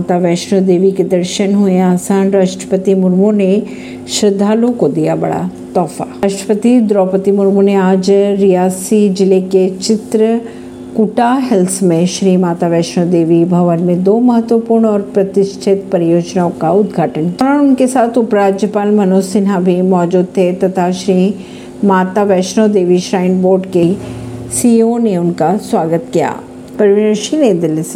माता वैष्णो देवी के दर्शन हुए। आसान राष्ट्रपति मुर्मू ने श्रद्धालुओं को दिया बड़ा तोहफा। राष्ट्रपति द्रौपदी मुर्मू ने आज रियासी ज़िले के चित्र कुटा हिल्स में श्री माता वैष्णो देवी भवन में दो महत्वपूर्ण और प्रतिष्ठित परियोजनाओं का उद्घाटन किया। उनके साथ उपराज्यपाल मनोज सिन्हा भी मौजूद थे तथा श्री माता वैष्णो देवी श्राइन बोर्ड के सीईओ ने उनका स्वागत किया। परवीन सिंह नई दिल्ली से।